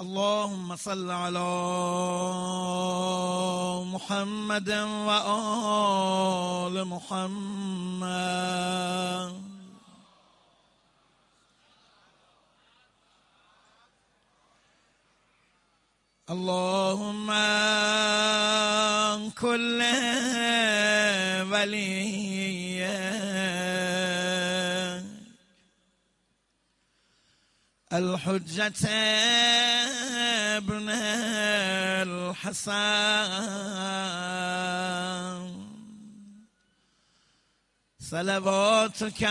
اللهم صل على محمد وآل محمد. اللهم كل ولي الحجة ابن الحسن. صلواتك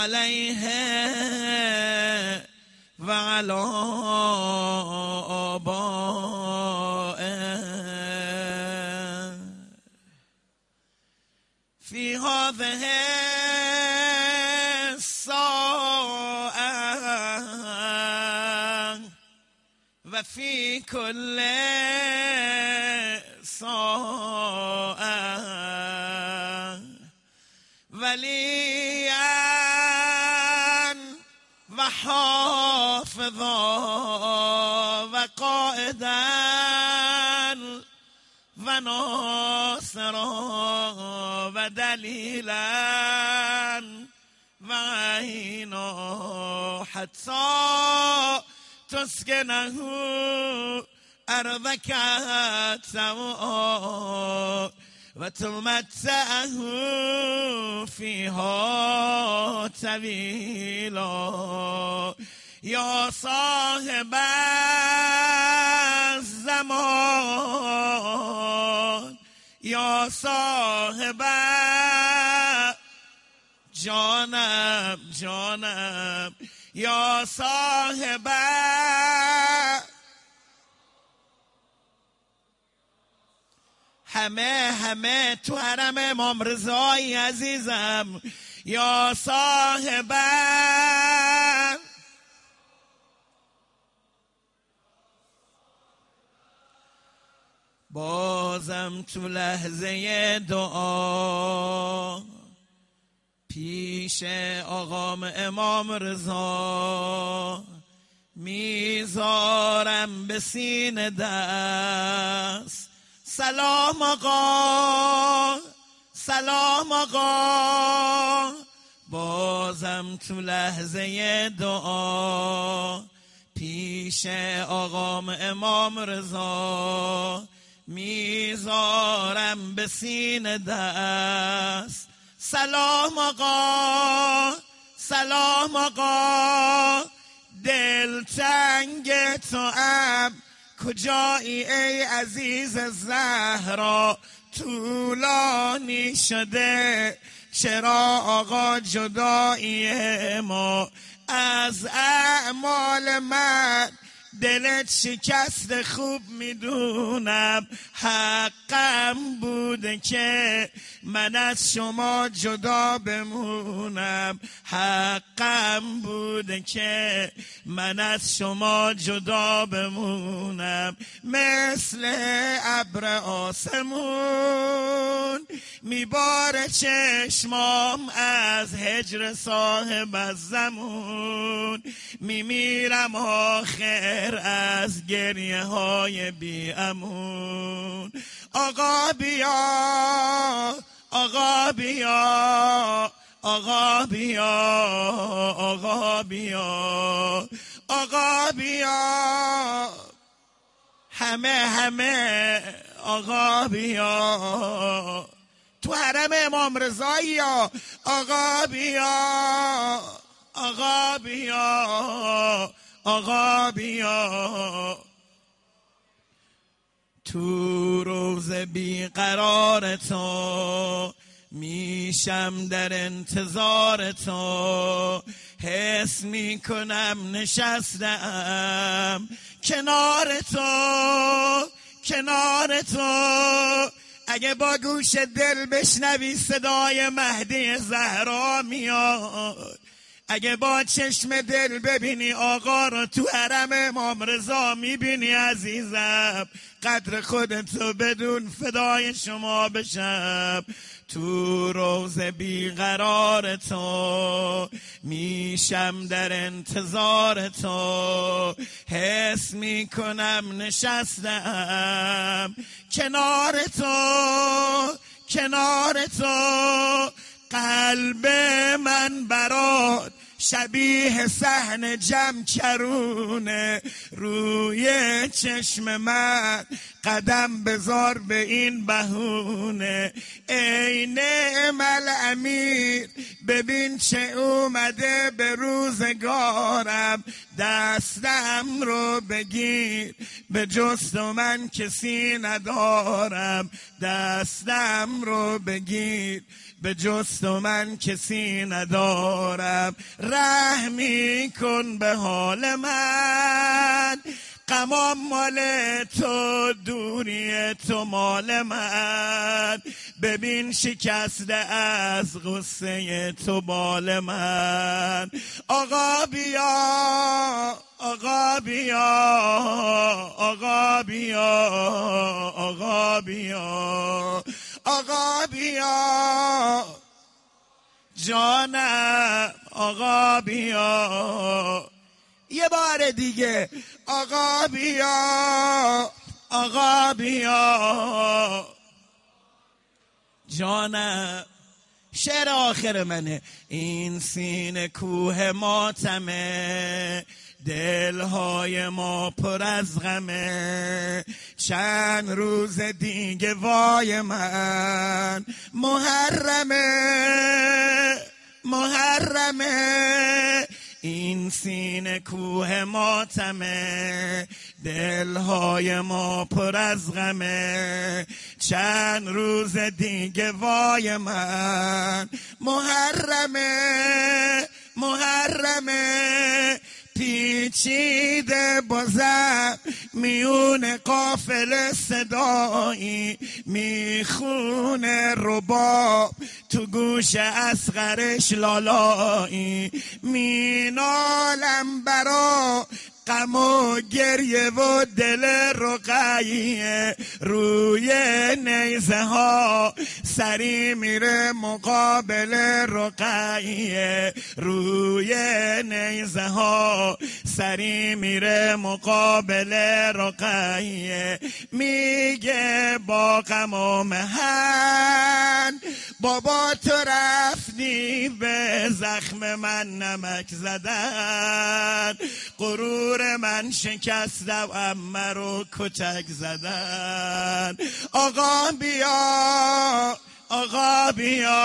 عليه وعلى آبائه. في هذه وفي كل ساعة وليا وحافظا وقائدا وناصرا ودليلا. وعينا حتى تسكنه أرضك سواء وتمتعه فيها طويلا يا صاحب الزمان يا صاحب جانم جانم. یا صاحب همه همه تو حرم امام رضای عزیزم. یا صاحب بازم تو لحظه دعا. پیش آقام امام رضا. می‌ذارم به سینه دست. سلام آقا سلام آقا. بازم تو لحظه دعا. پیش آقام امام رضا. می‌ذارم به سینه دست. سلام آقا سلام آقا دل تنگ تو ام. کجایی ای عزیز زهرا؟ طولانی شده. چرا آقا جدایی ما؟ از اعمال من دلت شکست خوب می‌دونم. حقم بوده که من از شما جدا بمونم. حقم بوده که من از شما جدا بمونم. مثل ابر آسمون میباره چشمام از هجر صاحب از زمون. میمیرم آخر از گریه های بی امون. آقا بیا آقا بیا آقا بیا آقا بیا آقا بیا. همه همه آقا بیا. تو حرم امام رضایی آقا بیا آقا بیا. آقا بیا. تو روز بیقرار تو میشم در انتظار تو. حس می‌کنم نشستم کنار تو کنار تو. اگه با گوش دل بشنوی صدای مهدی زهرا میاد. اگه با چشم دل ببینی آقا رو تو حرم امام رضا می‌بینی عزیزم. قدر خودتو بدون فدای شما بشم. تو روز بیقرار تو میشم در انتظار تو. حس می‌کنم نشستم. کنار تو کنار تو قلب من برات شبیه صحن جمع کرونه روی چشم من قدم بذار به این بهونه. ای نعمل امیر ببین چه اومده به روزگارم. دستم رو بگیر به جست من کسی ندارم. دستم رو بگیر. به جست من کسی ندارم. رحمی کن به حال من. قمام مال تو دوری تو مال من. ببین شکسته از غصه تو بال من. آقا بیا آقا بیا آقا بیا آقا بیا. آقا بیا جانم آقا بیا یه بار دیگه. آقا بیا آقا بیا جانم شعر آخر منه. این سینه کوه ماتمه. دلهای ما پر از غمه. چند روز دیگه وای من. محرمه محرمه. این سینه کوه ماتمه دلهای ما پر از غمه. چند روز دیگه وای من. محرمه محرمه. پیچیده بازم میون قافل صدایی می‌خونه رباب تو گوش اسغرش لالایی. مینالم برا غم و گریه و دل رقیه روی نیزه ها سری میره مقابل رقیه روی نیزه ها سری میره مقابل رقیه میگه با غم و مهن بابا تو رفتی به زخم من نمک زدن. غرور من شکستم اما رو کتک زدن. آقا بیا آقا بیا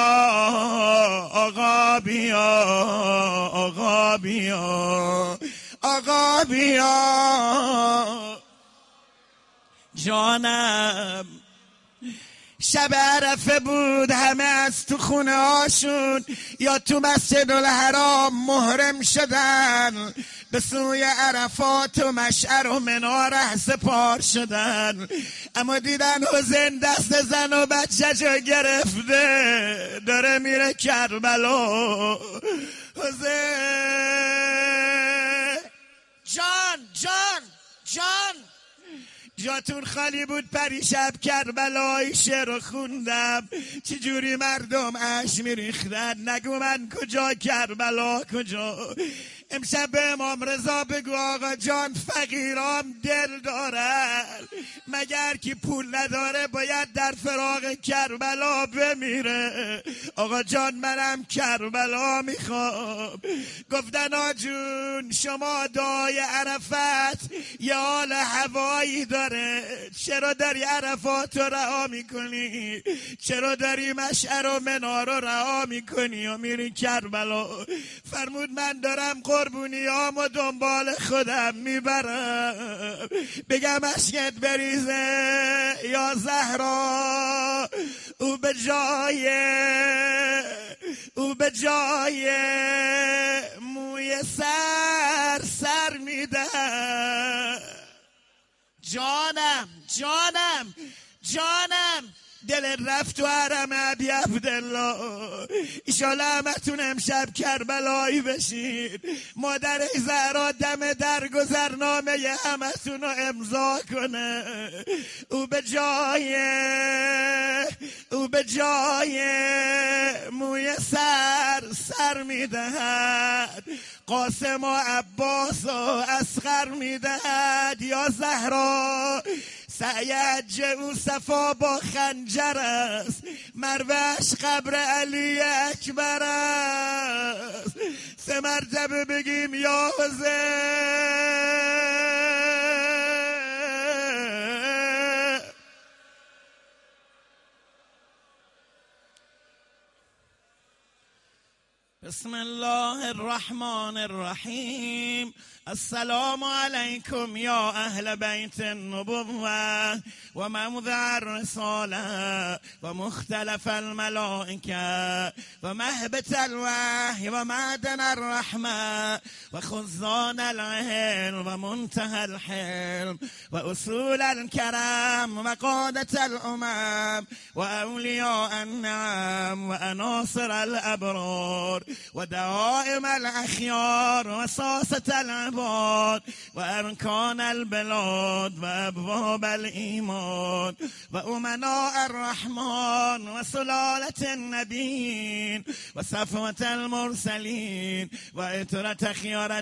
آقا بیا آقا بیا آقا بیا. جانم شب عرفه بود همه از تو خونه هاشون یا تو مسجد الحرام محرم شدن. به سوی عرفات و مشعر و مناره سپار شدن. اما دیدن حسین دست زن و بچه جا گرفته داره میره کربلا. حسین! جان جان جان! جاتون خالی بود پریشب کربلای شعر خوندم. چجوری مردم اش میریختن؟ نگو من کجا کربلا کجا؟ امشب به امام رضا بگو آقا جان فقیرام دل دارن مگر که پول نداره باید در فراغ کربلا بمیره. آقا جان منم کربلا می‌خوام. گفتن آجون شما دای عرفت یه حال هوایی داره. چرا داری عرفات رو رها می‌کنی؟ چرا داری مشعر و منار رو رها می‌کنی و میری کربلا؟ فرمود من دارم قربونیام و دنبال خودم می‌برم. بگم اشکت بریزه یا زهرا. او به جای او به جای موی سر سر میده جانم جانم جانم. دل رفت و حرم ابی عبدالله. ایشالا همتون امشب کربلایی بشین. مادر زهرا دم درگذرنامه همتون رو امضا کنه. او به جای او به جای موی سر سر می‌دهد. قاسم و عباس و اسخر می‌دهد. یا زهرا سعی او صفا با خنجر است. مروش قبر علی اکبر است. سه مرتبه بگیم یا بسم الله الرحمن الرحیم. السلام عليكم يا أهل بيت النبوة وموضع الرسالة ومختلف الملائكة ومهبة الوحي ومعدن الرحمة وخزان العلم ومنتهى الحلم وأصول الكرم وقادة الأمم وأولياء النعم وأناصر الأبرار ودوائم الأخيار وصاصة العباد العباد و ارکان البلاد و ابواب الایمان و امناء الرحمن و سلالت النبیین و صفوت المرسلین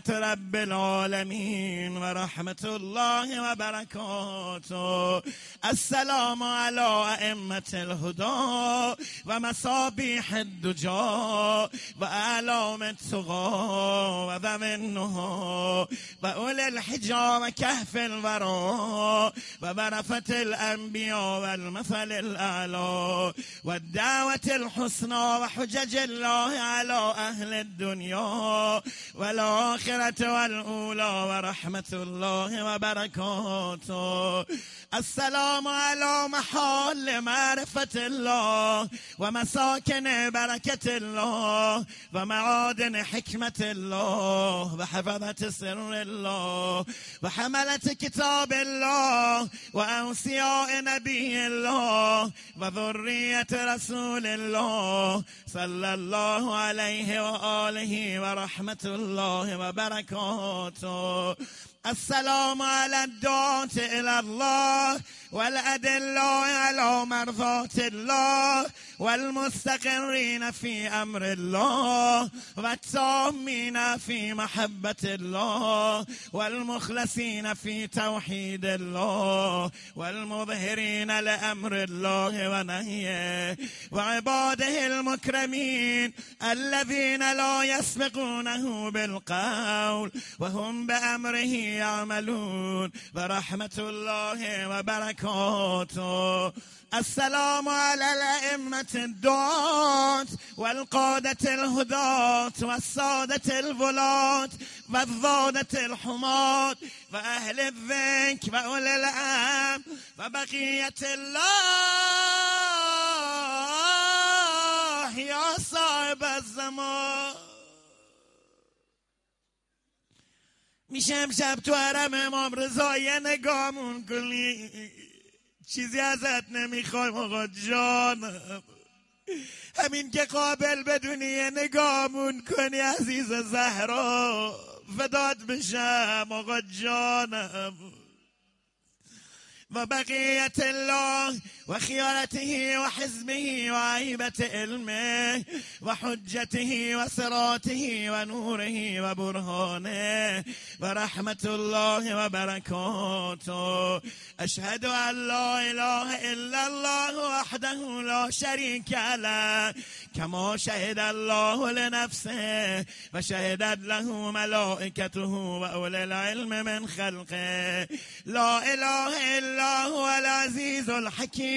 رب العالمین و رحمت الله و برکاته السلام علی ائمه الهدا و مصابیح الدجا و اعلام التقا و ذم النها وأولى الحجى وكهف الورى وبرفة الأنبياء والمثل الأعلى والدعوة الحسنى وحجج الله على أهل الدنيا والآخرة والأولى ورحمة الله وبركاته. السلام على محل معرفة الله ومساكن بركة الله ومعادن حكمة الله وحفظة السر سر الله و حملت کتاب الله و اوسیاء نبی الله و ذریت رسول الله صلی الله علیه و آله و رحمت الله و برکاته السلام على الدعاة إلى الله والأدلاء على مرضات الله والمستقرين في أمر الله والتامين في محبة الله والمخلصين في توحيد الله والمظهرين لأمر الله ونهيه وعباده المكرمين الذين لا يسبقونه بالقول وهم بأمره يعملون ورحمة الله وبركاته السلام على الأئمة الدعاة والقادة الهداة والسادة الولاة والضادة الحماة وأهل الذكر وأولي الأمر وبقية الله يا صاحب الزمان. میشه امشب تو حرم امام رضا یه نگامون کنی. چیزی ازت نمی‌خوایم آقا جانم. همین که قابل بدونی نگامون کنی عزیز زهرا. فداد بشم آقا جانم. و بقیت الله وخيارته وحزبه وعيبة علمه وحجته وصراطه ونوره وبرهانه ورحمة الله وبركاته. أشهد أن لا إله إلا الله وحده لا شريك له. كما شهد الله لنفسه وشهدت له ملائكته وأولي العلم من خلقه. لا إله إلا هو العزيز الحكيم.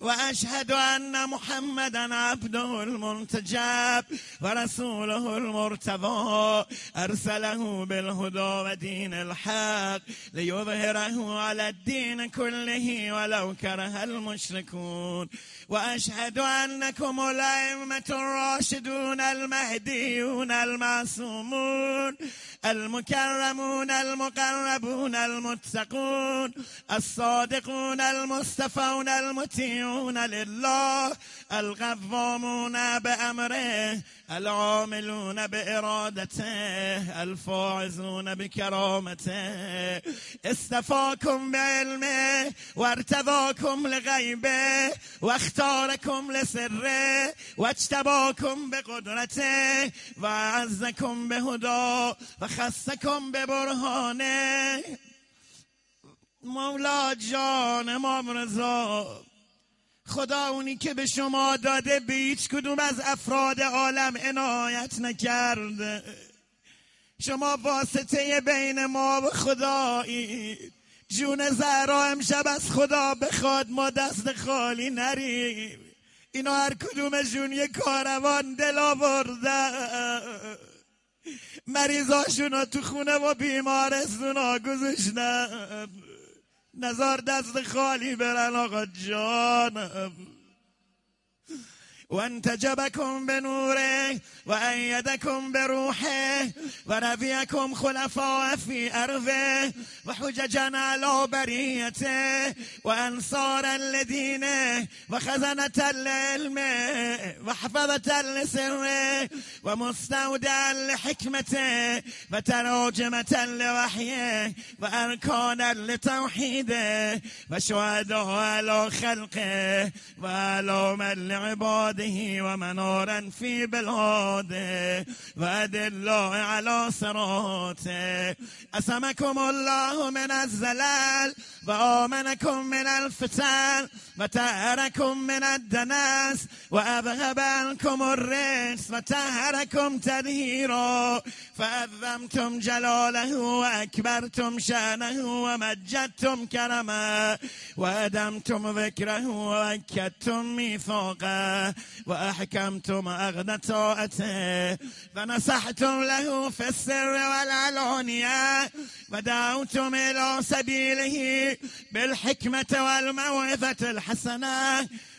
وأشهد أن محمدا عبده المنتجب ورسوله المرتضى. أرسله بالهدى ودين الحق ليظهره على الدين كله ولو كره المشركون. وأشهد أنكم الأئمة الراشدون المهديون المعصومون المكرمون المقربون المتقون الصادقون المصطفون المطيعون القانتون لله القوامون بأمره العاملون بإرادته الفاعزون بكرامته. استفاكم بعلمه وارتضاكم لغيبه واختاركم لسره واجتباكم بقدرته وعزكم بهدا وخصكم ببرهانه مولا جان امام رضا خدا اونی که به شما داده به هیچ کدوم از افراد عالم عنایت نکرده. شما واسطه بین ما و خدایی. جون زهرا امشب از خدا بخواد ما دست خالی نریم. اینا هر کدومشون یه کاروان دل آورده. مریضاشون تو خونه و بیمارستون ها گذاشتن. نظر دست خالی برن آقا جانم. وانتجبكم بنوره وأيدكم بروحه ونبيكم خلفاء في أرضه وحججا على بريته وأنصارا لدينه وخزنة لعلمه وحفظة لسره ومستودعا لحكمته وتراجمة لوحيه وأركانا لتوحيده وشهداء على خلقه وعلى من لعباده. عباده ومنارا في بلاده الله على صراته أسمكم الله من الزلال وآمنكم من الفتن وتهركم من الدنس وأذهب عنكم الرجس وتهركم تدهيرا فأذمتم جلاله وأكبرتم شأنه ومجدتم كرمه وأدمتم ذكره وأكدتم ميثاقه وأحكمتم أغنى طاعته فنصحتم له في السر والعلانية ودعوتم إلى سبيله بالحكمة والموعظة الحسنة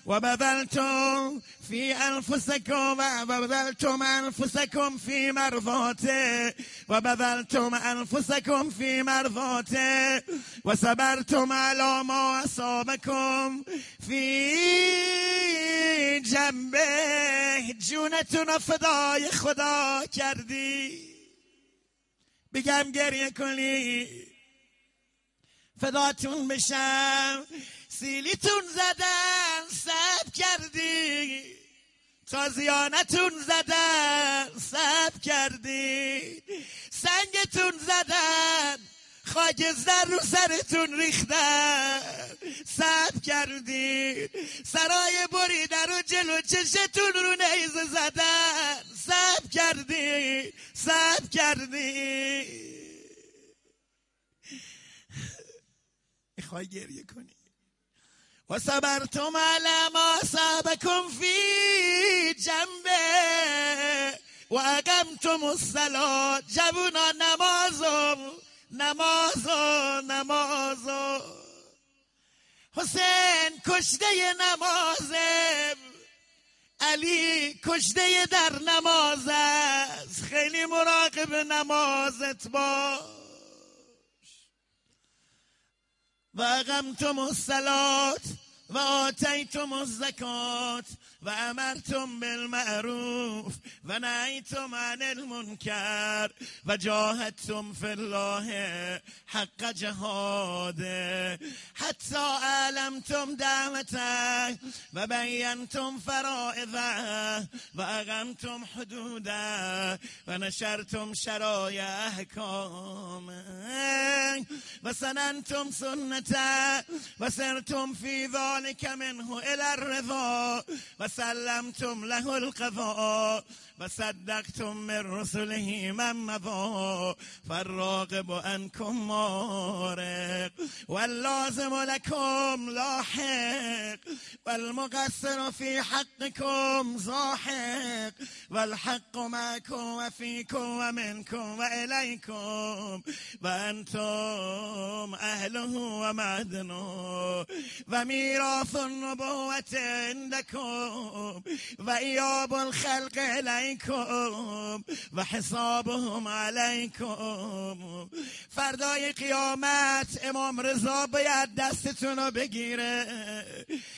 وبذلتم في أنفسكم وبذلتم أنفسكم في مرضاته وبذلتم أنفسكم في مرضاته وصبرتم على ما أصابكم في جنبه. جونتون فدای خدا کردی. بگم گریه کنی. فداتون بشم. سیلیتون زدن سب کردی. تازیانتون زدن سب کردی. سنگتون زدن خاکستر رو سرتون ریختن. سب کردید سرای بریدن رو جلو چشتون رو نیزه زدن. سب کردید سب کردید می‌خوای گریه کنی؟ و صبرتم على ما صابكم في جنبه و اقمتم الصلاة جبونا نمازم نمازو نمازو حسین کشته نمازم علی کشته در نماز خیلی مراقب نمازت باش و اقمتم الصلات و آتیتم الزکات و امرتم بالمعروف و نهیتم عن المنکر و جاهدتم فی الله حق جهاده حتی علمتم دعوته و بینتم فرائضه و اقمتم حدوده و نشرتم شرایع احکامه و سننتم سنته و سرتم فی ذلك منه إلى الرضا. و سلمتم له القضاء. و صدقتم من رسله من مضى. فالراقب انکم مارق واللازم لكم لاحق. والمقصر في حقكم زاحق. والحق معكم وفيكم ومنكم وإليكم. وأنتم أهله ومعدنه. وميراث النبوة عندكم وإياب الخلق إليكم وحسابهم عليكم فردای قیامت امام رضا باید دستتون رو بگیره.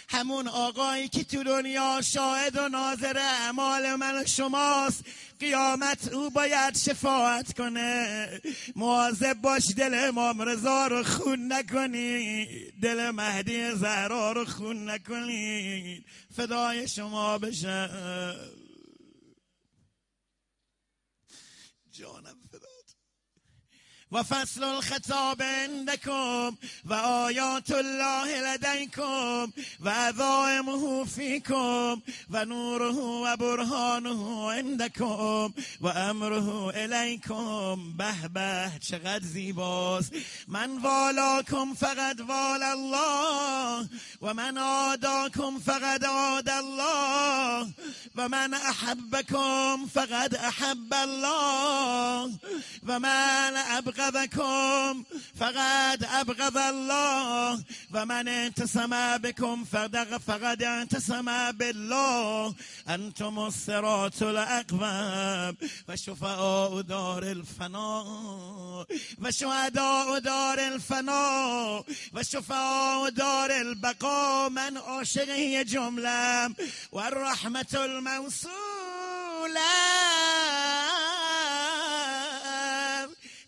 همون آقایی که تو دنیا شاهد و ناظر اعمال من و شماست قیامت او باید شفاعت کنه. مواظب باش دل امام رضا رو خون نکنی. دل مهدی زهرا رو خون نکنی. فدای شما بشه. جانم. و فصل الخطاب عندكم و آیات الله لديكم و عظائمه فيكم و نوره و برهانه عندكم و امره الیکم به به چقدر زیباست. من والاکم فقط وال الله و من آداکم فقط آد الله و من احبکم فقط احب الله و من ابغضكم فقد ابغض الله. و من انتسم بكم فقد فقد انتسم بالله. انتم الصراط الاقوم و دار الفنا و دار الفنا و دار البقا من عاشق یه جملم و الموصوله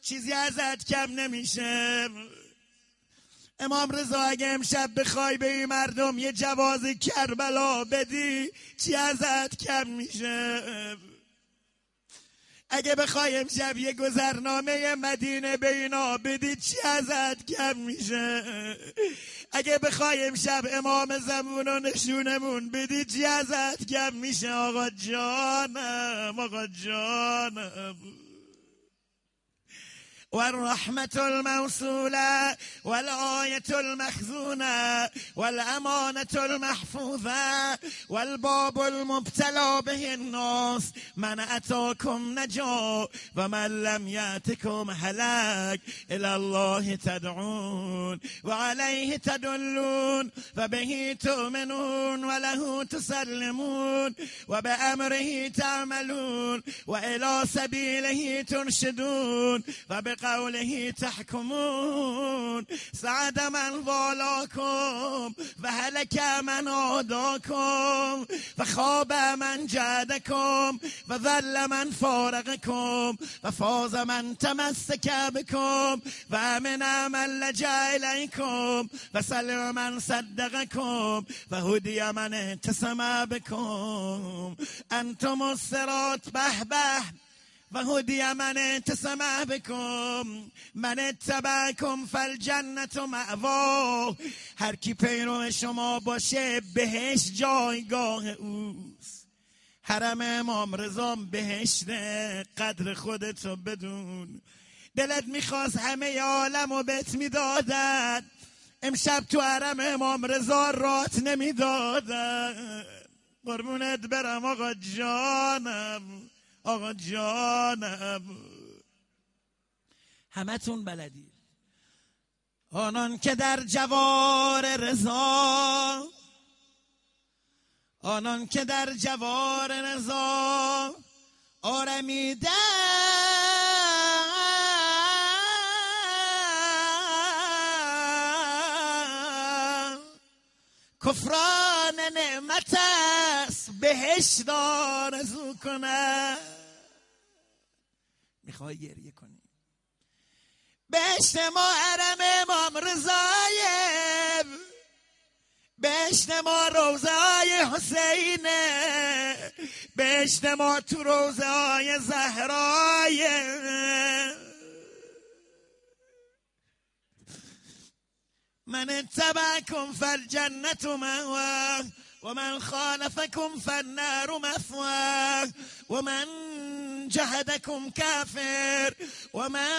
چیزی ازت کم نمیشه. امام رضا اگه امشب بخوای به این مردم یه جواز کربلا بدی چی ازت کم میشه؟ اگه بخوای امشب یه گذرنامه مدینه به اینا بدی چی ازت کم میشه؟ اگه بخوای امشب امام زمون و نشونمون بدی چی ازت کم میشه؟ آقا جانم آقا جانم. والرحمة الموصولة والآية المخزونة والأمانة المحفوظة والباب المبتلى به الناس. من أتاكم نجا ومن لم يأتكم هلاك إلى الله تدعون وعليه تدلون وبه تؤمنون وله تسلمون وبأمره تعملون وإلى سبيله ترشدون بقوله تحكمون. سعد من ظلاكم فهلك من عداكم فخاب من جادكم فذل من فارقكم ففاز من تمسك بكم فأمن من لجأ إليكم فسلم من صدقكم فهدي من اهتسم بكم. أنتم الصراط بهبه و هدی من تسمع بکن من اتبعکم فالجنت و معوا هر کی پیرو شما باشه بهش جایگاه اوست. حرم امام رضام بهشت قدر خودتو بدون. دلت می‌خواست همه عالم و بهت می‌دادد امشب تو حرم امام رضا رات نمی‌دادد قربونت برم آقا جانم. آقا جانم. همتون بلدی. آنان که در جوار رضا آنان که در جوار رضا آرمیده کفران نعمت است بهش آرزو کنه می‌خوای گریه کنی. بهشت ما حرم امام رضایه بهشت ما روزه حسینه بهشت ما تو روزه های زهرایه من اتبعكم فالجنة مأواه ومن خالفكم فالنار مثواه ومن جهدكم كافر ومن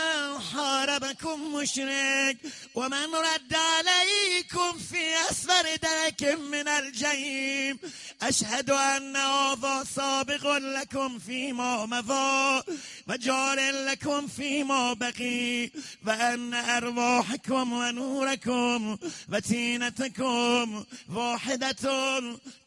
حاربكم مشرك ومن رد عليكم في أسفل درك من الجحيم. أشهد أن هذا سابق لكم فيما مضى وجار لكم فيما بقي وأن أرواحكم ونوركم وتينتكم واحدة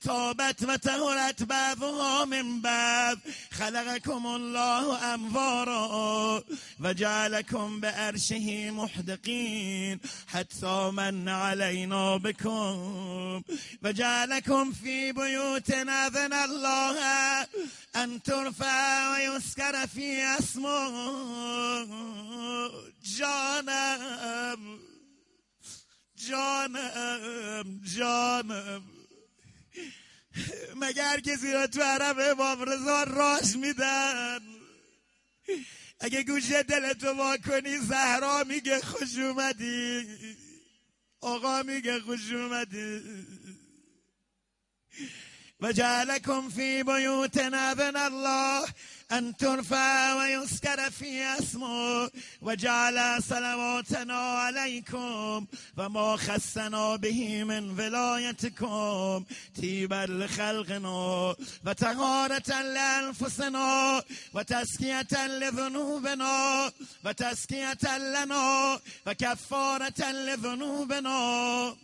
تابت وتهرت بعضها من بعض. خلقكم الله الله أنظاره وجعلكم بأرشه محدقين حتى من علينا بكم وجعلكم في بيوتنا أذن الله أن ترفع ويسكر في اسمه جانب. جانب. جانب. مگر کسی را تو عرب امام رضا راش میدن اگه گوشه دلتو وا کنی زهرا میگه خوش اومدی. آقا میگه خوش اومدی. و جعلکم فی بیوت نذن الله أن ترفع ويذكر في اسمه. وجعل صلواتنا عليكم وما خصنا به من ولايتكم. تيبا لخلقنا وطهارة لأنفسنا وتزكية لذنوبنا وتزكية لنا وكفارة لذنوبنا.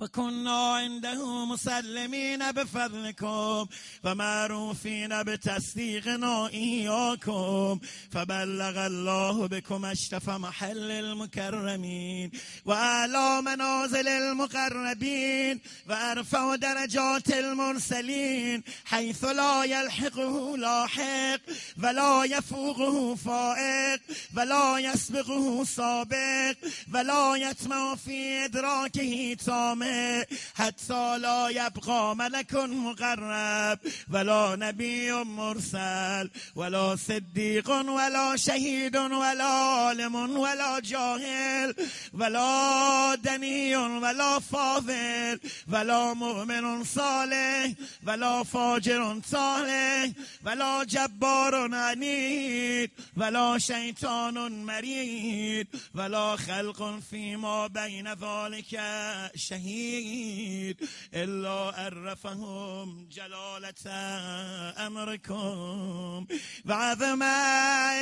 وكنا عنده مسلمين بفضلكم ومعروفين بتصديقنا إياكم فبلغ الله بكم أشرف محل المكرمين وأعلى منازل المقربين وأرفع درجات المرسلين حيث لا يلحقه لاحق ولا يفوقه فائق ولا يسبقه سابق ولا يتمع في إدراكه تامه حتی لا یبقا ملک مقرب ولا نبی مرسل ولا صدیق ولا شهید ولا عالم ولا جاهل ولا دنی ولا فاضل ولا مؤمن صالح ولا فاجر صالح ولا جبار عنید ولا شیطان مرید ولا خلق فيما بین ذلك شهید. تريد إلا عرفهم جلالة أمركم. بعظمة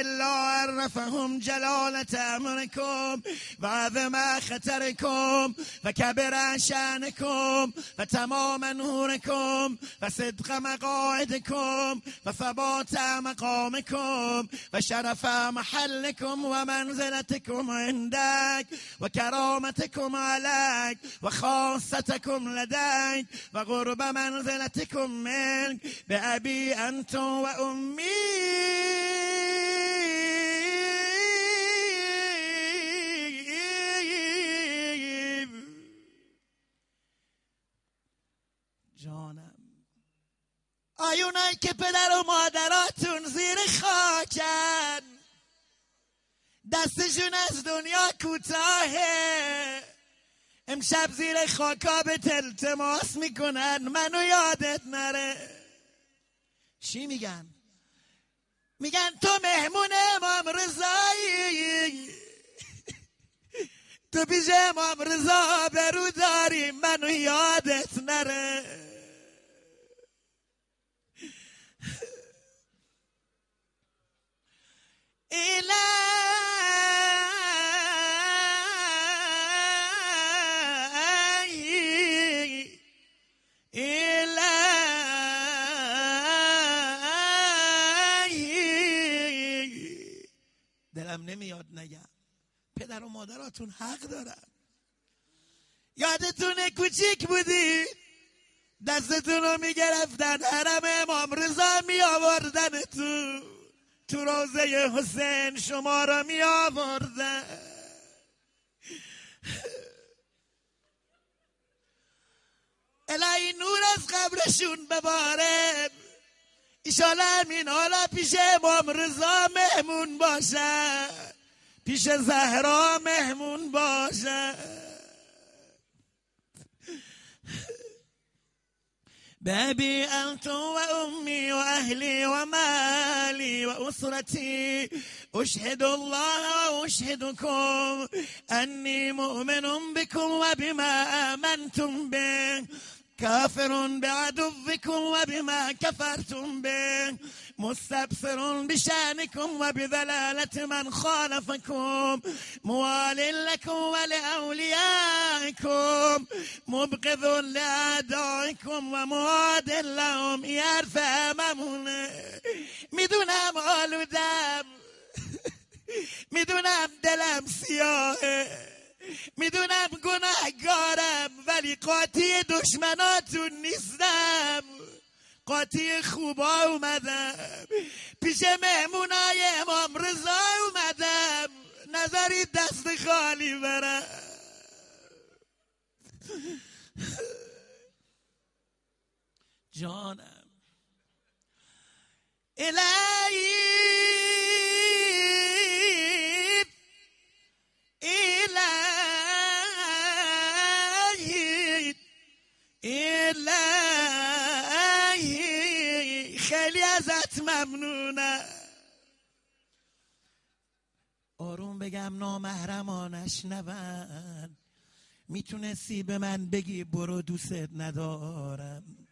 إلا عرفهم جلالة أمركم بعظمة خطركم فكبر شأنكم فتمام نوركم فصدق مقاعدكم فثبات مقامكم فشرف محلكم ومنزلتكم عندك وكرامتكم عليك وخاصة خاصتكم لديك وغرب منزلتكم منك بأبي أنتم وأمي جانم. آیونایی که پدر و مادراتون زیر خاکن. دستشون از دنیا کوتاهه. امشب زیر خاکا به تلتماس می‌کنن. منو یادت نره. چی میگن؟ میگن تو مهمون امام رضایی. تو پیش امام رضا برو داری. منو یادت نره. دلم نمیاد نگم پدر و مادراتون حق دارن. یادتونه کوچیک بودی؟ دستتون رو می‌گرفتن حرم امام رضا می آوردن تو. تو روزه حسین شما را می آوردن الهی نور از قبرشون بباره. ایشالا امین حالا پیش امام رضا مهمون باشه پیش زهرا مهمون باشه بابي أنت وأمي وأهلي ومالي وأسرتي أشهد الله وأشهدكم أني مؤمن بكم وبما آمنتم به كافر بعدوكم وبما كفرتم به مستبصر بشأنكم وبذلالة من خالفكم موال لكم ولأوليائكم مبغض لأعدائكم ومعاد لهم يرفع أمامنا میدونم آلودم؟ میدونم دلم سیاهه می‌دونم گناهگارم ولی قاطی دشمناتون نیستم. قاطی خوبا اومدم. پیش مهمونای امام رضا اومدم. نظری دست خالی برم. جانم. الهی! ازت آروم بگم نامهرمانش نبند. می‌تونستی به من بگی برو دوست ندارم.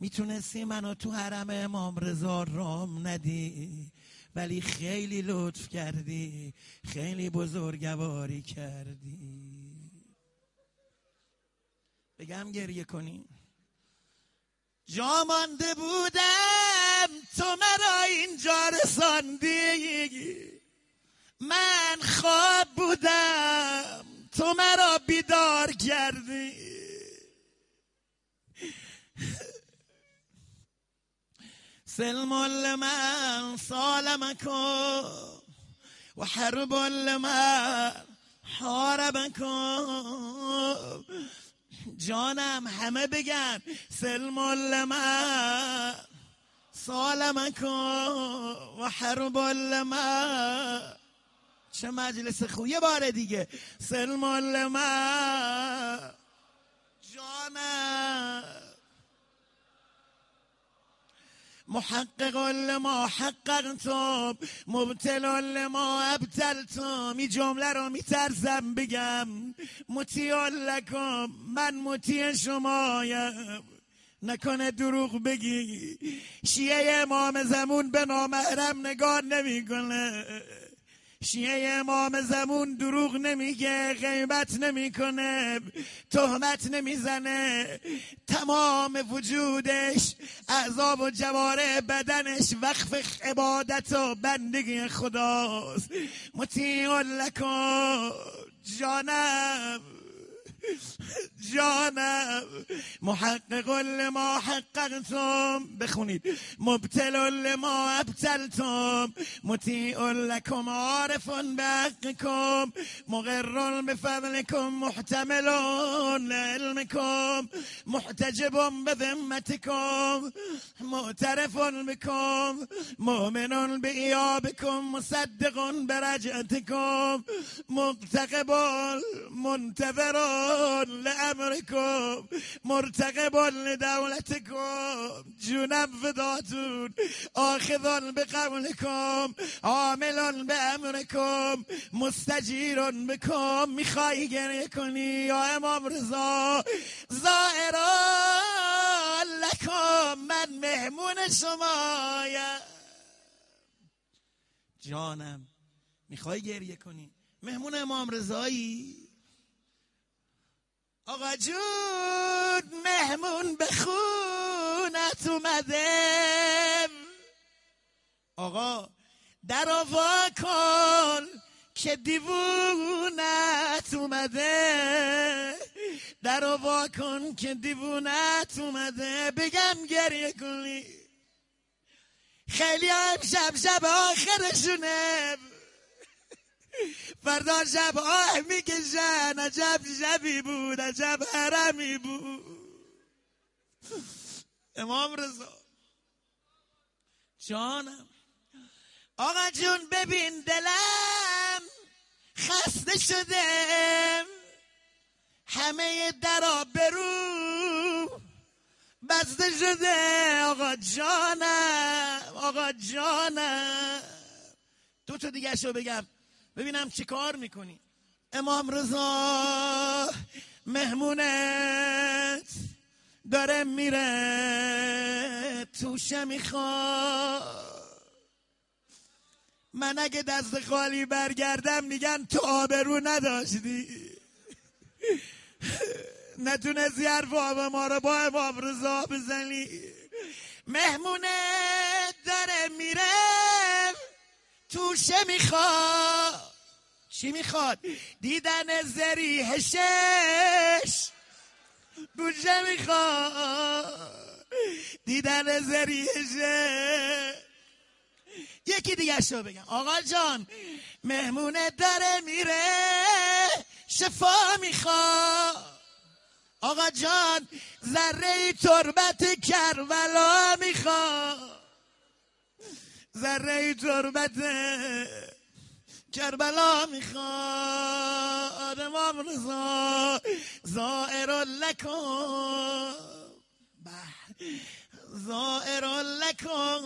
می‌تونستی منو تو حرم امام رضا رام ندی. ولی خیلی لطف کردی خیلی بزرگواری کردی. بگم گریه کنی. جا مانده بودم تو مرا اینجا رساندی. من خواب بودم تو مرا بیدار کردی. سلم لمن صالمكم وحرب لمن حاربكم جانم همه بگن سلم لمن صالمكم وحرب لمن. چه مجلس خوب یه بار دیگه. سلم لمن. جانم. محقق لما مبتل لما ابتلتم این جمله رو میترسم بگم. مطیع لکم من مطیع شمایم. نکنه دروغ بگی. شیعه امام زمون به نامحرم نگاه نمی‌کنه. شیعه امام زمون دروغ نمیگه غیبت نمی‌کنه تهمت نمی‌زنه. تمام وجودش اعضاب و جواره بدنش وقف عبادت و بندگی خداست. مطیع لکن جانم. جانم. محقق لما حققتم بخونید. مبتل لما ابتلتم. مطیع لکم عارف بحقكم مقر بفضلكم محتمل لعلمكم محتجب بذمتكم معترف بكم مؤمن بإيابكم مصدق برجعتكم مقتقب منتظر لامركم مرتقب لدولتكم جونم فداتون آخذ بقولكم عامل بامركم مستجیر بكم می‌خوای گریه کنی یا امام رضا؟ زائرا لکم من مهمون شمایم. جانم می‌خوای گریه کنی؟ مهمون امام رضایی؟ آقا جون مهمون به خونت اومده. آقا در وا کن که دیوونت اومده. در وا کن که دیوونت اومده. بگم گریه کنی خیلی هم شب شب آخرشونه. فردا شب آه می‌کشن. عجب شبی بود عجب حرمی بود. امام رضا. جانم. آقا جون ببین دلم خسته شده. همه درا برو بسته شده. آقا جانم آقا جانم. دو تا دیگه شو بگم. ببینم چی کار می‌کنی. امام رضا مهمونت داره میره توشه می‌خواد من اگه دست خالی برگردم میگن تو آبرو نداشتی. نتونستی حرف آب ما رو با امام رضا بزنی. مهمونه داره میره. توشه می‌خواد. چی می‌خواد؟ دیدن زریحشش بوجه می‌خواد. دیدن زریحشه یکی دیگه شو بگم. آقا جان مهمونه داره میره. شفا می‌خواد. آقا جان ذره تربت کربلا می‌خواد. ذره تربت کربلا می‌خواد امام رضا زائر لکن زائر لکن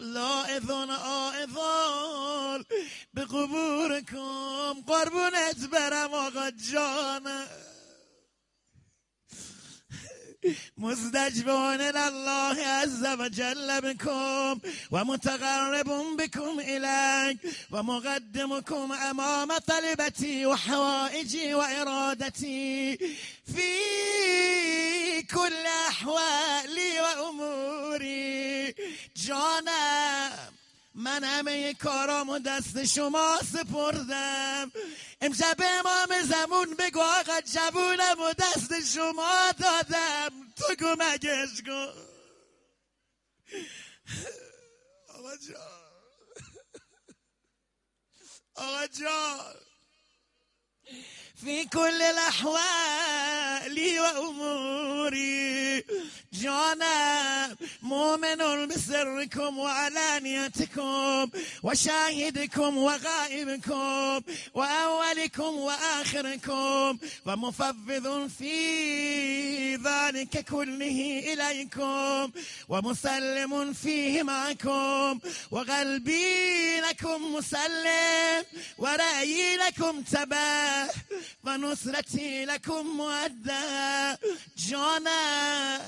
لاعذون آئذون به قبورکم قربونت برم آقا جانم. مستجبون الله عز وجل بكم ومتقرب بكم إليك ومقدمكم أمام طلبتي وحوائجي وإرادتي. في كل أحوالي وأموري جانا من همه کارامو دست شما سپردم. امشب امام زمون بگو آقا جوونم و دست شما دادم. تو کمکش کن آقا جان. آقا جان. في كل الأحوال وأموري. جانا مؤمن بسركم وعلانيتكم وشاهدكم وغائبكم وأولكم وآخركم ومفوض في ذلك كله إليكم ومسلم فيه معكم وقلبي لكم مسلم ورأيي لكم تباه ونصرتي لكم مؤدى جانم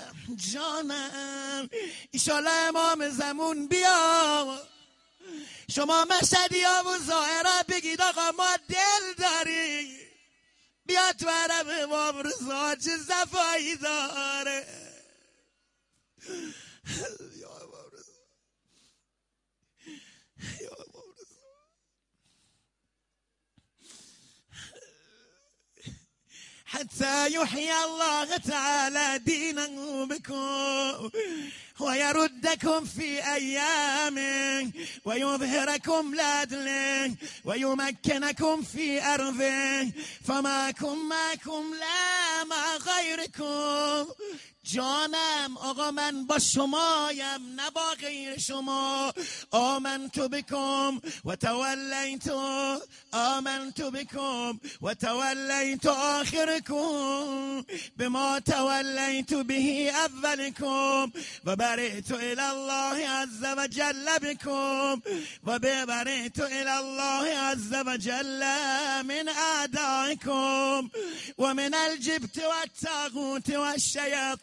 جانم. ایشالا امام زمون بیا. شما مشهدی ها و ظاهرا بگید آقا ما دل داری. بیا تو عرب رضا چه زفایی داره. حتى يحيي الله تعالى دينه بكم ويردكم في أيامه ويظهركم لعدله ويمكنكم في أرضه فماكم معكم لا مع غيركم. جانم آقا من با شمایم نه با غیر شما. آمنت بکم و تولیت آمنت بکم و تولیت آخرکم بما تولیت به اولکم و برئت إلى الله عز و جل بکم. و برئت إلى الله عز و جل من اعدائکم و من الجبت والطاغوت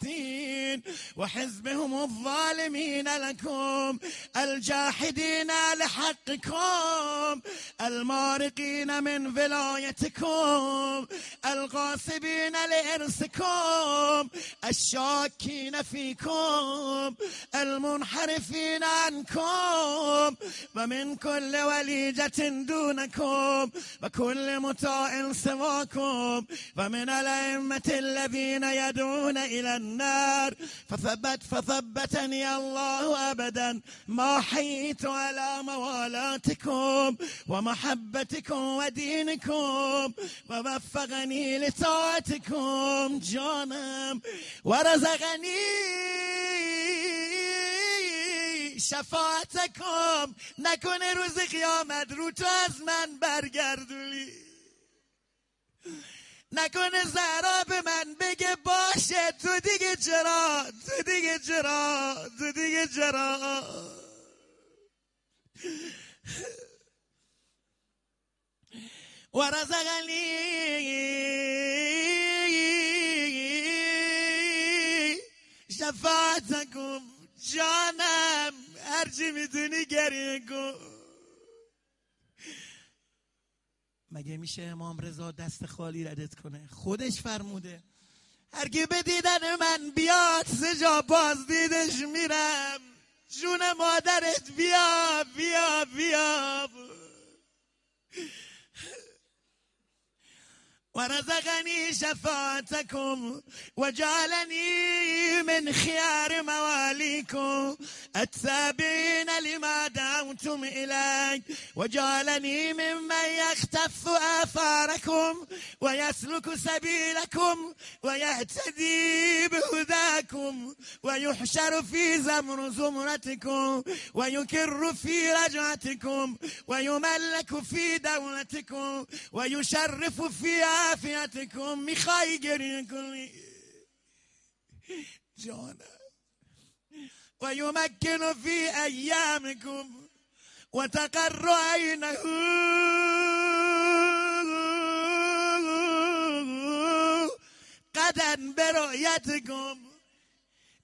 والشياطين وحزبهم الظالمين لكم الجاحدين لحقكم المارقين من ولايتكم الغاصبين لإرثكم الشاكين فيكم المنحرفين عنكم ومن كل وليجة دونكم وكل مطاع سواكم ومن الأئمة الذين يدعون إلى النار. فثبت فثبتني الله أبدا. ما حييت على موالاتكم ومحبتكم ودينكم ووفقني لطاعتكم. جانم. ورزقني شفاعتكم. نکنه روز قیامت رو تو از من برگردونی. نکنه زهرا به من بگه باشه تو دیگه چرا؟ تو دیگه چرا؟ تو دیگه چرا؟ و رزقنی. شفاعتکم جانم هرچی می‌تونی گریه کن. مگه میشه امام رضا دست خالی ردت کنه؟ خودش فرموده. هر کی به دیدن من بیاد سه جا باز دیدش میرم. جون مادرت بیا بیا بیا. ورزقني شفاعتكم وجعلني من خيار مواليكم. التابعين لما دعوتم إليه وجعلني ممن يختف آثاركم ويسلك سبيلكم ويهتدي بهداكم ويحشر في زمر زمرتكم ويكر في رجعتكم ويملك في دولتكم ويشرف في عافیتکم می‌خوای گریه کنی؟ جانم. و یمکن فی ایامکم و تقر عینه. قدن برایتکم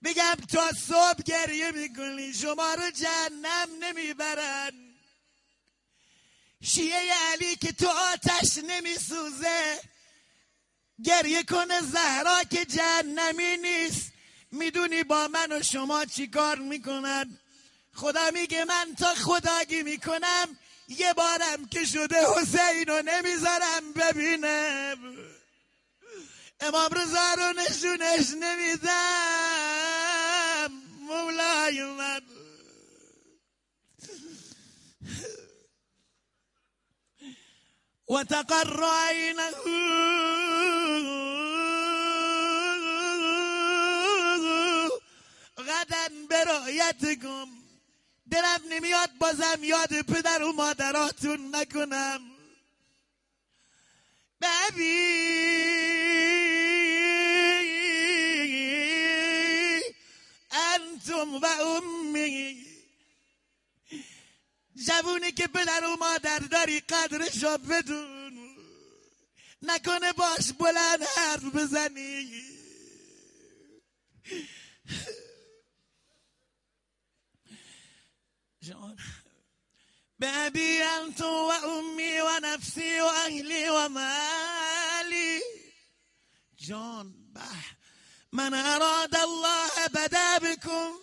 بگم تا صبح گریه می‌کنی شما رو جهنم نمی‌برن. شیعه علی که تو آتش نمیسوزه گریه کنه زهرا که جهنمی نیست. می‌دونی با من و شما چی کار می‌کنن خدا میگه من تا خداگی می‌کنم. یه بارم که شده حسین رو نمی‌ذارم ببینم. امام رضا رو نشونش نمیدم. مولای من. وتقر عينه غدا برایتکم دلم نمیاد بازم یاد پدر و مادراتون نکنم. ببی انتم و امی جوونی که پدر و مادر داری قدرش را بدون نکنه باش بلند حرف بزنی. بأبي أنت وأمي ونفسي وأهلي ومالي. جان به. من أراد الله بدا بكم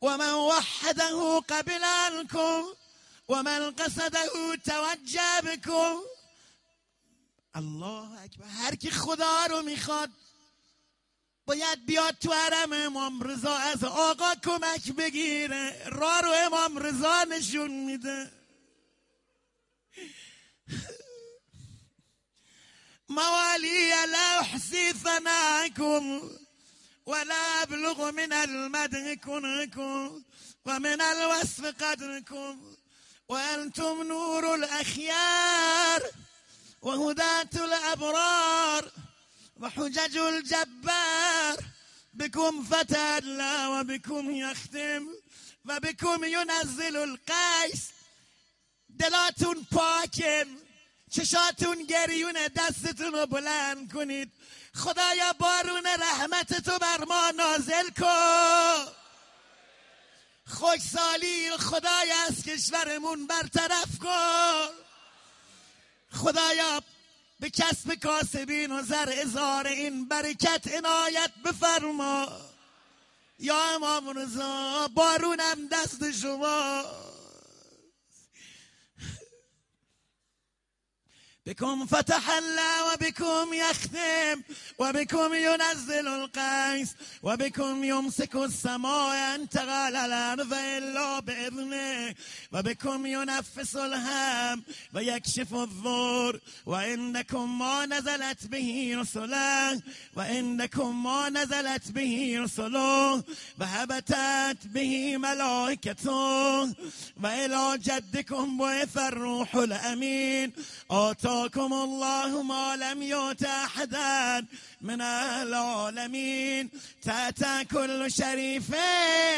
ومن وحده قبل عنكم ومن قصده توجه بكم. الله اکبر هر کی خدا رو میخواد باید بیاد تو حرم امام رضا از آقا کمک بگیره. راه رو امام رضا نشون میده. موالی لا احصي ثناءكم ولا ابلغ من المدح كنكم ومن الوصف قدركم وانتم نور الاخيار وهداة الابرار وحجج الجبار بكم الله وبكم يختم وبكم ينزل القيس. دلاتون پاکن چشاتون گریون دستتون رو بلند کنید. خدایا بارون رحمت تو بر ما نازل کن. خوشسالی خدای از کشورمون برطرف کن. خدایا به کسب کاسبین و زر ازار این برکت عنایت بفرما. یا امام رضا بارونم دست شما. بكم فتح الله وبكم يختم وبكم ينزل القيس وبكم يمسك السماء أن تغال الأرض إلا بإذنه وبكم ينفس الهم ويكشف الضر وإنكم ما نزلت به رسله وإنكم ما نزلت به رسله وهبتت به ملائكته وإلى جدكم بعث الروح الأمين آتاكم الله ما لم يؤت أحدا من العالمين. تأتى كل شريف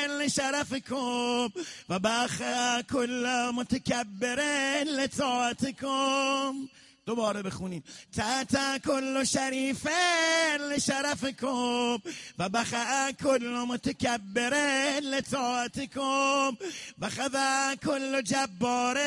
لشرفكم وباخ كل متكبر لطاعتكم. دوباره بخونیم تحت کل شریف لشرفکم و بخع کل متکبر لطاعتکم و خذا کل جبار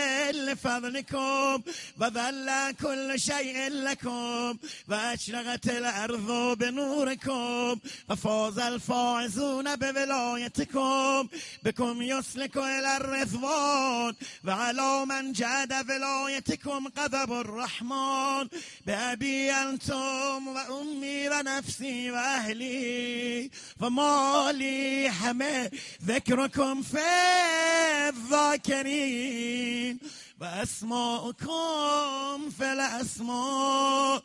لفضلکم و ذل کل شیء لکم و اشرقت الارض بنورکم و فاز الفائزون بولایتکم بكم يسلك الى الرضوان و علا من جعد ولایتکم غضب الرحمن بأبي انتم و امی و نفسی و اهلی و مالی همه ذکرکم فی الذاکرین و اسماءکم فی الاسماء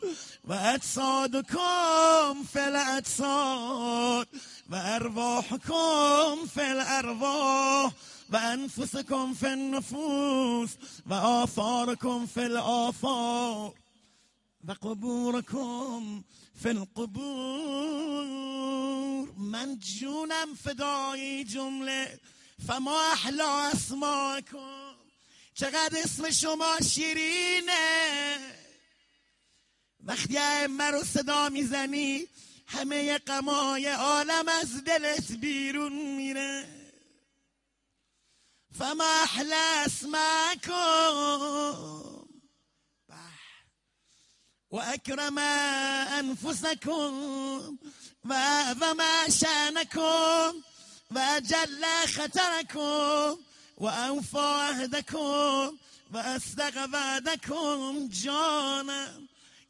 و اجسادکم فی الاجساد و ارواحکم فی الارواح و انفسکم فی النفوس و آثارکم فی الآثار و قبورکم فی القبور. من جونم فدایی جمله فما احلا اسماکم. چقدر اسم شما شیرینه. وقتی ائمه رو صدا می‌زنی همه غمای عالم از دلت بیرون میره. فما احلى اسماكم واكرم انفسكم واعظم شانكم واجل خطركم واوفى عهدكم واصدق وعدكم جانا.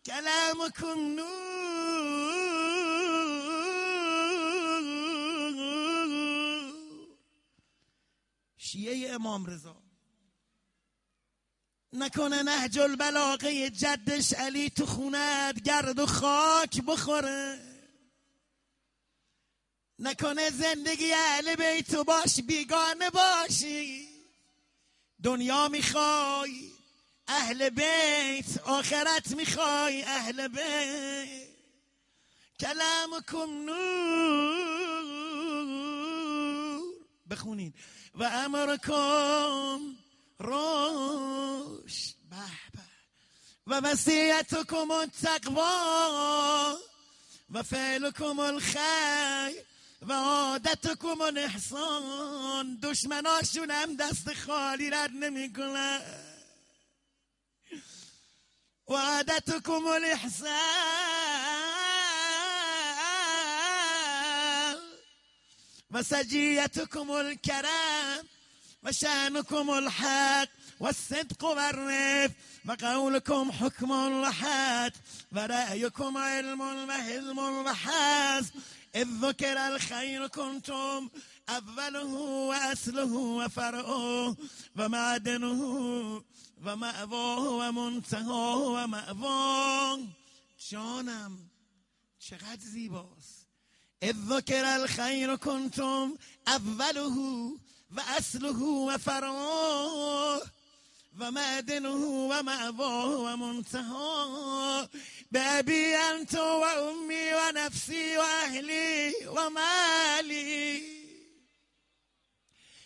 كلامكم نور. شیعه امام رضا. نکنه نهج البلاغه جدش علی تو خونت گرد و خاک بخوره. نکنه زندگی اهل بیتو باش بیگانه باشی. دنیا می‌خوای اهل بیت آخرت می‌خوای اهل بیت. کلامکم نور. بخونید. و امرکم روش به و وسیعتکم التقوا و فعلکم الخیر. و عادتکم الاحسان دشمناشون هم دست خالی رد نمی‌کنن. و عادتکم الاحسان و سجیتکم الکرم و شأنكم الحق والصدق والرف وقولكم حكم وحد ورأيكم علم وحلم وحزم إذ ذكر الخير كنتم أوله وأصله وفرعه ومعدنه ومأواه ومنتهاه ومأواه. جانم چقدر زیباست. اذ ذکر الخیر کنتم اوله و اصله و فرعاه ومعدنه ومأبوه ومنتهاه بأبي أنت وأمي ونفسي وأهلي ومالي.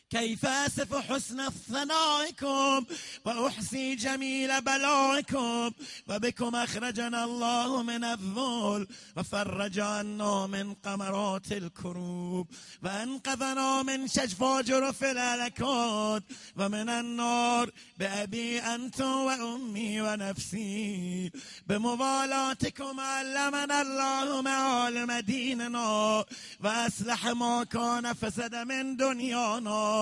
كيف أسف حسن ثنائكم وأحصي جميل بلائكم وبكم أخرجنا الله من الذل وفرج عنا من قمرات الكروب وأنقذنا من شجفا جرف الهلكات ومن النار بأبي أنت وأمي ونفسي بموالاتكم علمنا الله معالم ديننا وأصلح ما كان فسد من دنيانا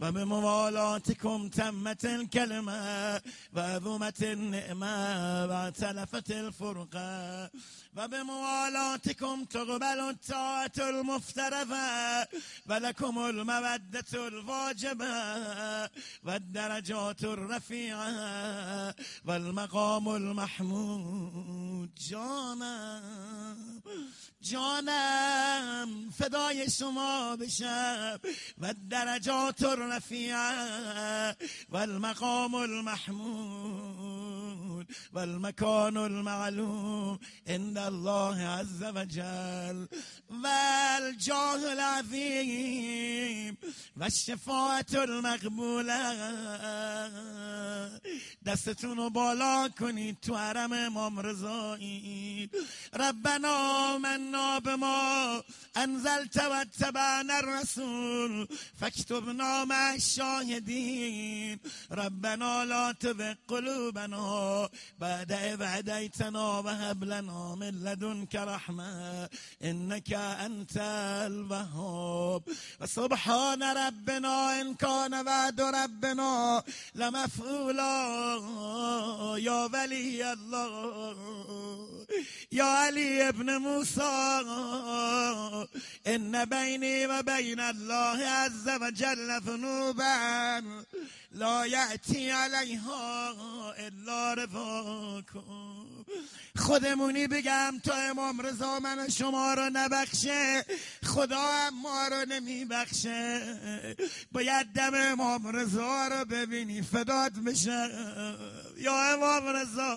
وبموالاتكم تمت الكلمة وذمت النعمة واعتلفت الفرقة. و به موالاتكم تقبل الطاعة المفترضة و لكم المودة الواجبة و الدرجات الرفيعة و المقام المحمود. جانم جانم فدای شما بشم. و درجات الرفیعه و المقام المحمود. والمكان المعلوم عند الله عز وجل. والجاه العظيم والشفاعة المقبولة. دستتون رو بالا کنید تو حرم امام رضایی ربنا منا ما. انزلت و اتبعنا الرسول. فاكتبنا مع الشاهدين ربنا لا تبق قلوبنا بعد إذ هديتنا وهب لنا من لدنك رحمة إنك أنت الوهاب. وسبحان ربنا إن كان وعد ربنا لمفعولا. يا ولي الله. يا علي ابن موسى إن بيني وبين الله عز وجل ذنوبا لا يأتي عليها الا رفاكم خودمونی بگم تا امام رضا من شما رو نبخشه خدا هم ما رو نمیبخشه. باید دم امام رضا رو ببینی فدات بشه یا امام رضا.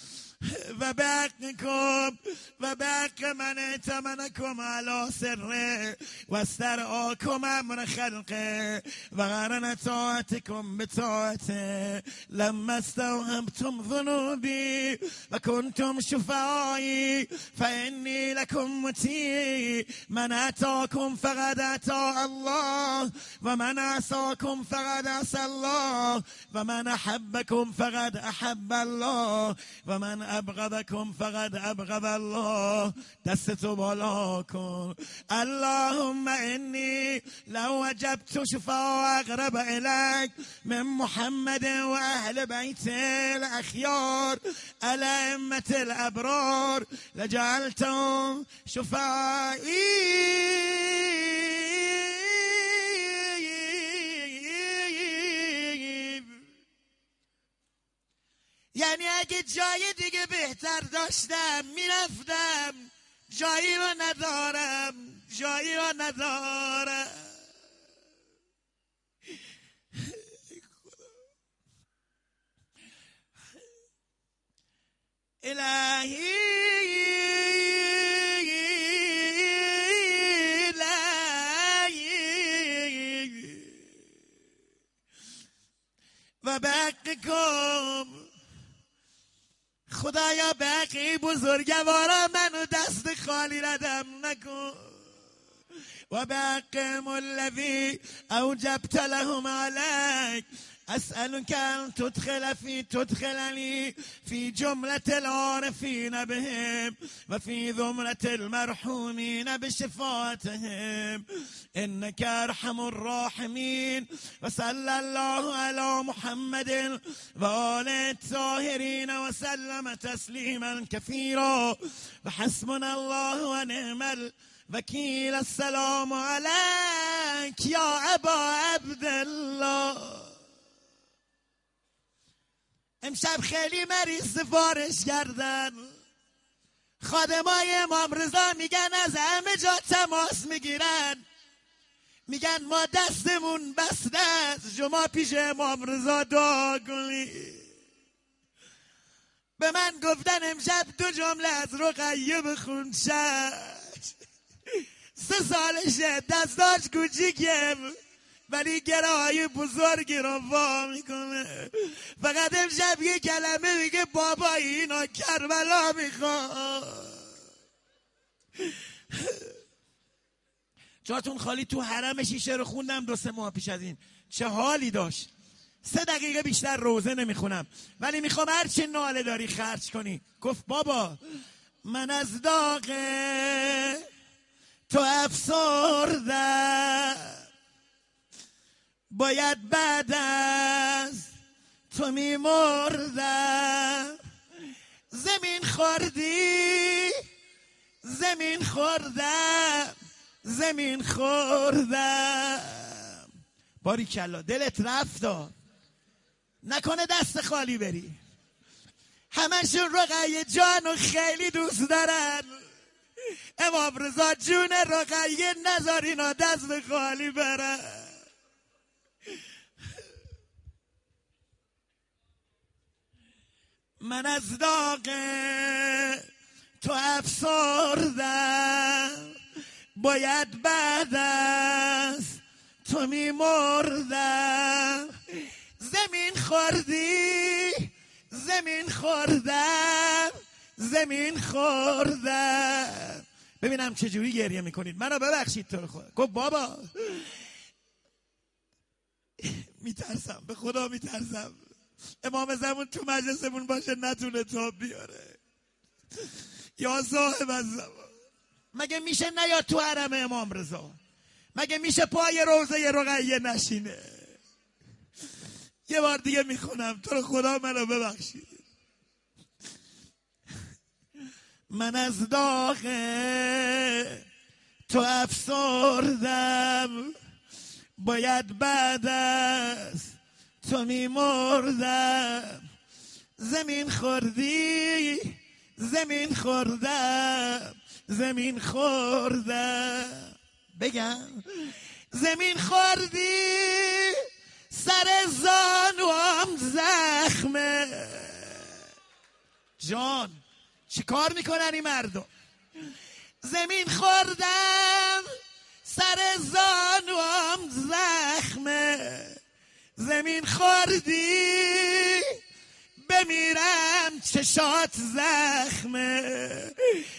و بحقكم و بحق من اتمنكم على سره واسترعاكم أمر خلقه و قرن طاعتكم بطاعته لما استوهمتم ذنوبي وكنتم شفعائي فإني لكم متي من أتاكم فقد أتى الله ومن عصاكم فقد عصى الله ومن أحبكم فقد أحب الله ومن أبغضكم فقد أبغض الله. دست بلاكم اللهم إني لو وجبت شفاء اقرب إليك من محمد وأهل بيت الأخيار على الائمه الأبرار لجعلتهم شفائي. یعنی اگه جای دیگه بهتر داشتم می‌رفتم. جایی رو ندارم جایی رو ندارم. الهی بزرگوارا منو دست خالی ردم نکن. و بقیم الذی اوجبت لهم عليك أسألك أن تدخل في تدخلني في جملة العارفين بهم وفي زمرة المرحومين بشفاعتهم إنك أرحم الراحمين. وصلى الله على محمد وآله الطاهرين وسلم تسليما كثيرا. وحسبنا الله ونعم الوكيل. السلام عليك يا أبا عبد الله. امشب خیلی مریض سفارش کردن. خادمای امام رضا میگن از همه جا تماس می‌گیرن. میگن ما دستمون بسته است. شما پیش امام رضا دعا به من گفتن امشب دو جمله از رقیه بخون شش. سه سالشه دستاش کوچیکه. ولی گرای بزرگی رو وا می‌کنه. فقط امشب یه کلمه میگه بابا اینا کربلا می‌خواد. جاتون خالی تو حرم شیشه رو خوندم دو سه ماه پیش از این. چه حالی داشت؟ سه دقیقه بیشتر روزه نمی‌خونم. ولی می‌خوام هر چه ناله داری خرج کنی. گفت بابا من از داغ تو افسردم. باید بعد از تو میمردم. زمین خوردی زمین خوردم زمین خوردم. باری کلا دلت رفت نکنه دست خالی بری. همشون رقیه جان و خیلی دوست دارن. امام رضا جون رقیه نذار اینا دست خالی برن. من از داغ تو افسردم. باید بعد از تو میمردم. زمین خوردی زمین خوردم زمین خوردم. ببینم چجوری گریه می‌کنید. منو ببخشید تو خود گفت بابا. میترسم به خدا میترسم. امام زمان تو مجلسمون باشه نتونه تاب بیاره. یا صاحب از مگه میشه نیا تو حرم امام رضا؟ مگه میشه پای روزه رقیه نشینه؟ یه بار دیگه می‌خونم تو رو خدا منو ببخشید. من از داغ تو افسردم. باید بعد از تو میمردم. زمین خوردی زمین خوردم زمین خوردم. بگم. زمین خوردی سر زانوام زخمه. جان چی کار می‌کنن این مردم؟ زمین خوردم سر زانوام زخمه. زمین خوردی بمیرم چشات زخمه.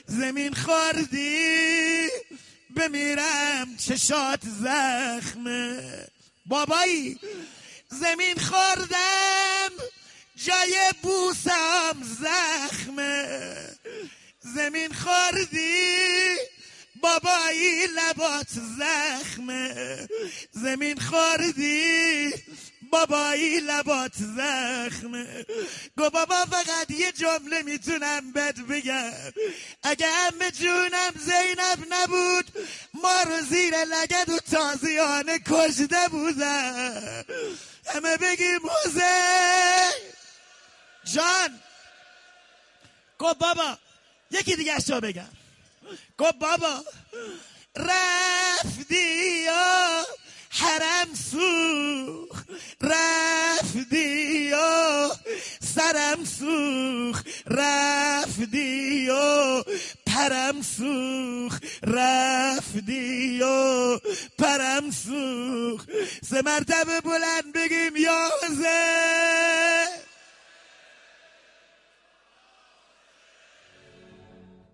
زمین خوردی بمیرم چشات زخمه. بابایی زمین خوردم جای بوسم زخمه. زمین خوردی بابایی لبات زخمه. زمین خوردی بابایی لبات زخمه. گو بابا فقط یه جمله می‌تونم بد بگم. اگه ام جونم زینب نبود ما رو زیر لگد و تازیانه کشته بودن. همه بگیم حسین جان. گو بابا یکی دیگه اشتا بگم. گو بابا رفتی یا حرم سوخ رفتی یا سرم سوخ رفتی یا پرم سوخ رفتی یا پرم سوخ سه مرتبه بلند بگیم یا